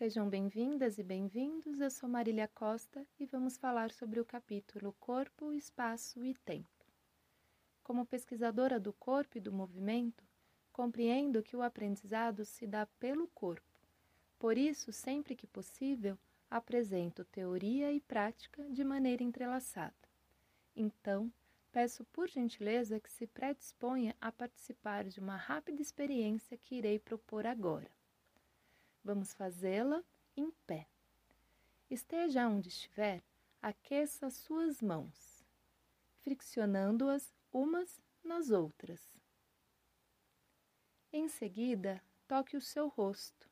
Sejam bem-vindas e bem-vindos. Eu sou Marília Costa e vamos falar sobre o capítulo Corpo, Espaço e Tempo. Como pesquisadora do corpo e do movimento, compreendo que o aprendizado se dá pelo corpo. Por isso, sempre que possível, apresento teoria e prática de maneira entrelaçada. Então, peço por gentileza que se predisponha a participar de uma rápida experiência que irei propor agora. Vamos fazê-la em pé. Esteja onde estiver, aqueça suas mãos, friccionando-as umas nas outras. Em seguida, toque o seu rosto.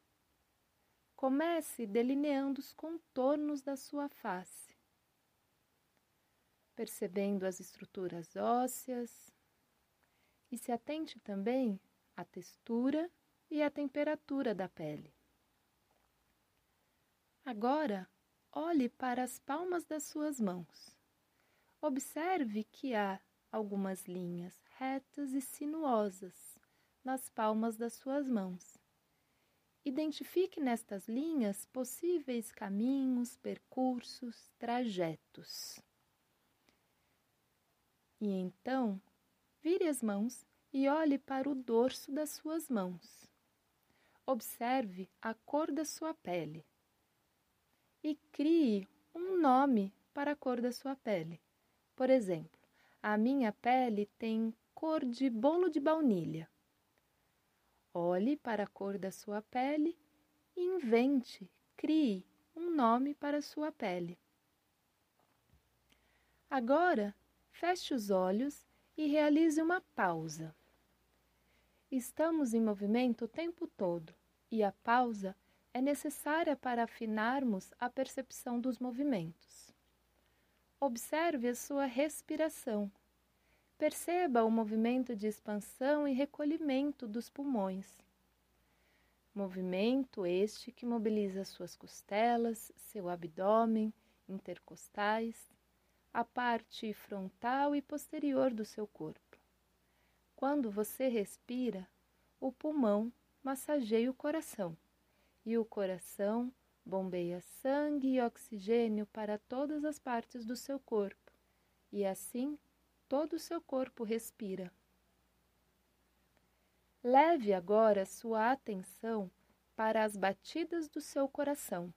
Comece delineando os contornos da sua face, percebendo as estruturas ósseas e se atente também à textura e à temperatura da pele. Agora, olhe para as palmas das suas mãos. Observe que há algumas linhas retas e sinuosas nas palmas das suas mãos. Identifique nestas linhas possíveis caminhos, percursos, trajetos. E então, vire as mãos e olhe para o dorso das suas mãos. Observe a cor da sua pele e crie um nome para a cor da sua pele. Por exemplo, a minha pele tem cor de bolo de baunilha. Olhe para a cor da sua pele e invente, crie um nome para a sua pele. Agora, feche os olhos e realize uma pausa. Estamos em movimento o tempo todo e a pausa é necessária para afinarmos a percepção dos movimentos. Observe a sua respiração. Perceba o movimento de expansão e recolhimento dos pulmões. Movimento este que mobiliza suas costelas, seu abdômen, intercostais, a parte frontal e posterior do seu corpo. Quando você respira, o pulmão massageia o coração e o coração bombeia sangue e oxigênio para todas as partes do seu corpo, e assim todo o seu corpo respira. Leve agora sua atenção para as batidas do seu coração,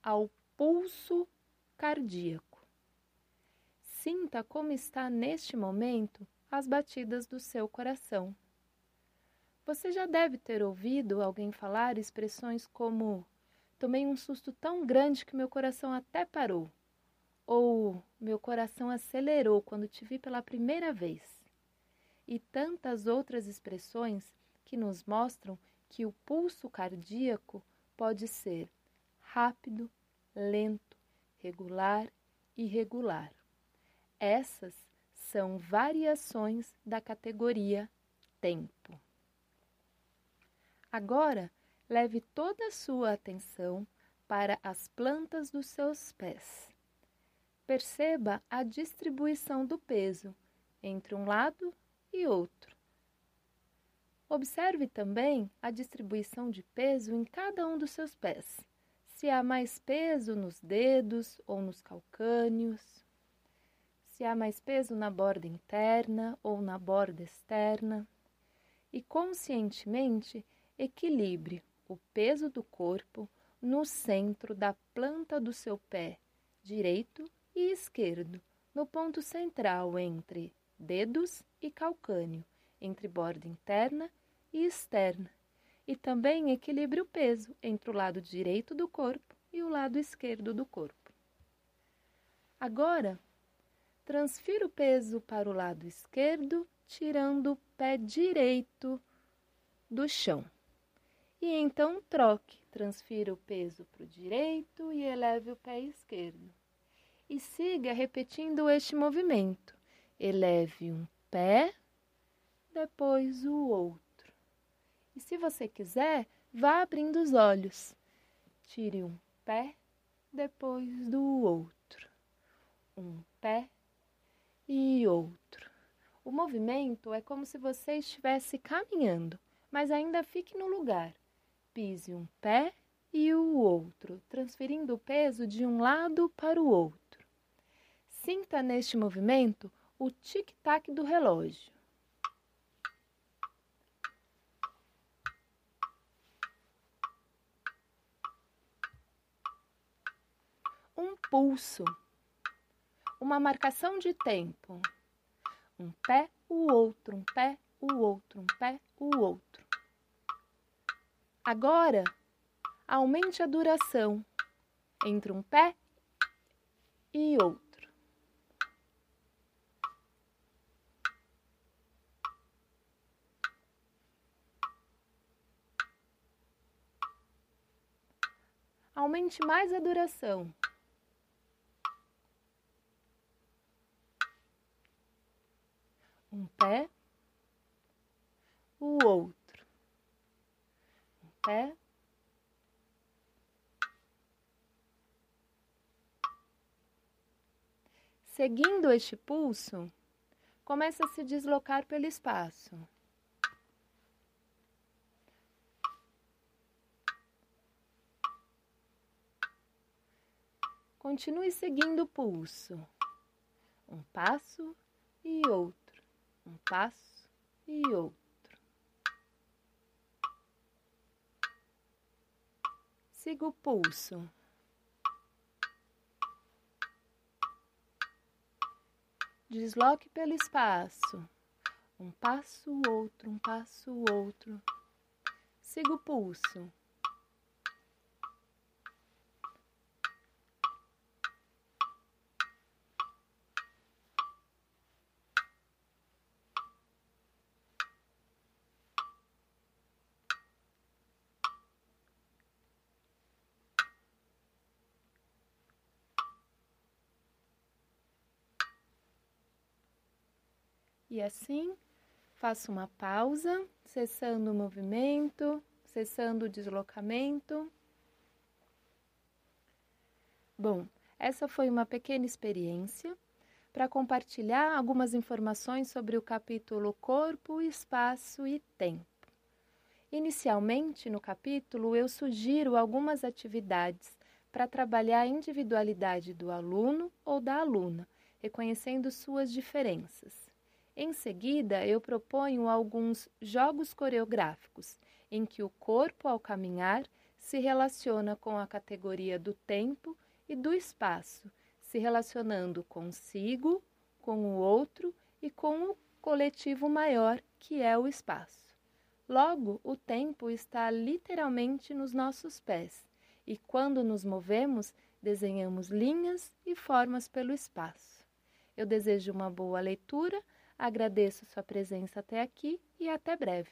ao pulso cardíaco. Sinta como está neste momento as batidas do seu coração. Você já deve ter ouvido alguém falar expressões como: Tomei um susto tão grande que meu coração até parou. Ou meu coração acelerou quando te vi pela primeira vez. E tantas outras expressões que nos mostram que o pulso cardíaco pode ser rápido, lento, regular irregular. Essas são variações da categoria tempo. Agora, leve toda a sua atenção para as plantas dos seus pés. Perceba a distribuição do peso entre um lado e outro. Observe também a distribuição de peso em cada um dos seus pés. Se há mais peso nos dedos ou nos calcâneos, se há mais peso na borda interna ou na borda externa. E conscientemente Equilibre o peso do corpo no centro da planta do seu pé direito e esquerdo, no ponto central entre dedos e calcânio, entre borda interna e externa. E também equilibre o peso entre o lado direito do corpo e o lado esquerdo do corpo. Agora, transfira o peso para o lado esquerdo, tirando o pé direito do chão. E então troque, transfira o peso para o direito e eleve o pé esquerdo. E siga repetindo este movimento. Eleve um pé, depois o outro. E se você quiser, vá abrindo os olhos. Tire um pé, depois do outro. Um pé e outro. O movimento é como se você estivesse caminhando, mas ainda fique no lugar pise um pé e o outro, transferindo o peso de um lado para o outro. Sinta neste movimento o tic-tac do relógio. Um pulso, uma marcação de tempo. Um pé, o outro, um pé, o outro, um pé, o outro. Agora, aumente a duração entre um pé e outro. Aumente mais a duração. Um pé, o outro. Pé, Seguindo este pulso, começa a se deslocar pelo espaço. Continue seguindo o pulso. Um passo e outro. Um passo e outro. Siga o pulso. Desloque pelo espaço. Um passo, outro, um passo, outro. Siga o pulso. E assim, faço uma pausa, cessando o movimento, cessando o deslocamento. Bom, essa foi uma pequena experiência para compartilhar algumas informações sobre o capítulo Corpo, Espaço e Tempo. Inicialmente, no capítulo, eu sugiro algumas atividades para trabalhar a individualidade do aluno ou da aluna, reconhecendo suas diferenças. Em seguida, eu proponho alguns jogos coreográficos, em que o corpo, ao caminhar, se relaciona com a categoria do tempo e do espaço, se relacionando consigo, com o outro e com o coletivo maior, que é o espaço. Logo, o tempo está literalmente nos nossos pés, e quando nos movemos, desenhamos linhas e formas pelo espaço. Eu desejo uma boa leitura Agradeço sua presença até aqui e até breve.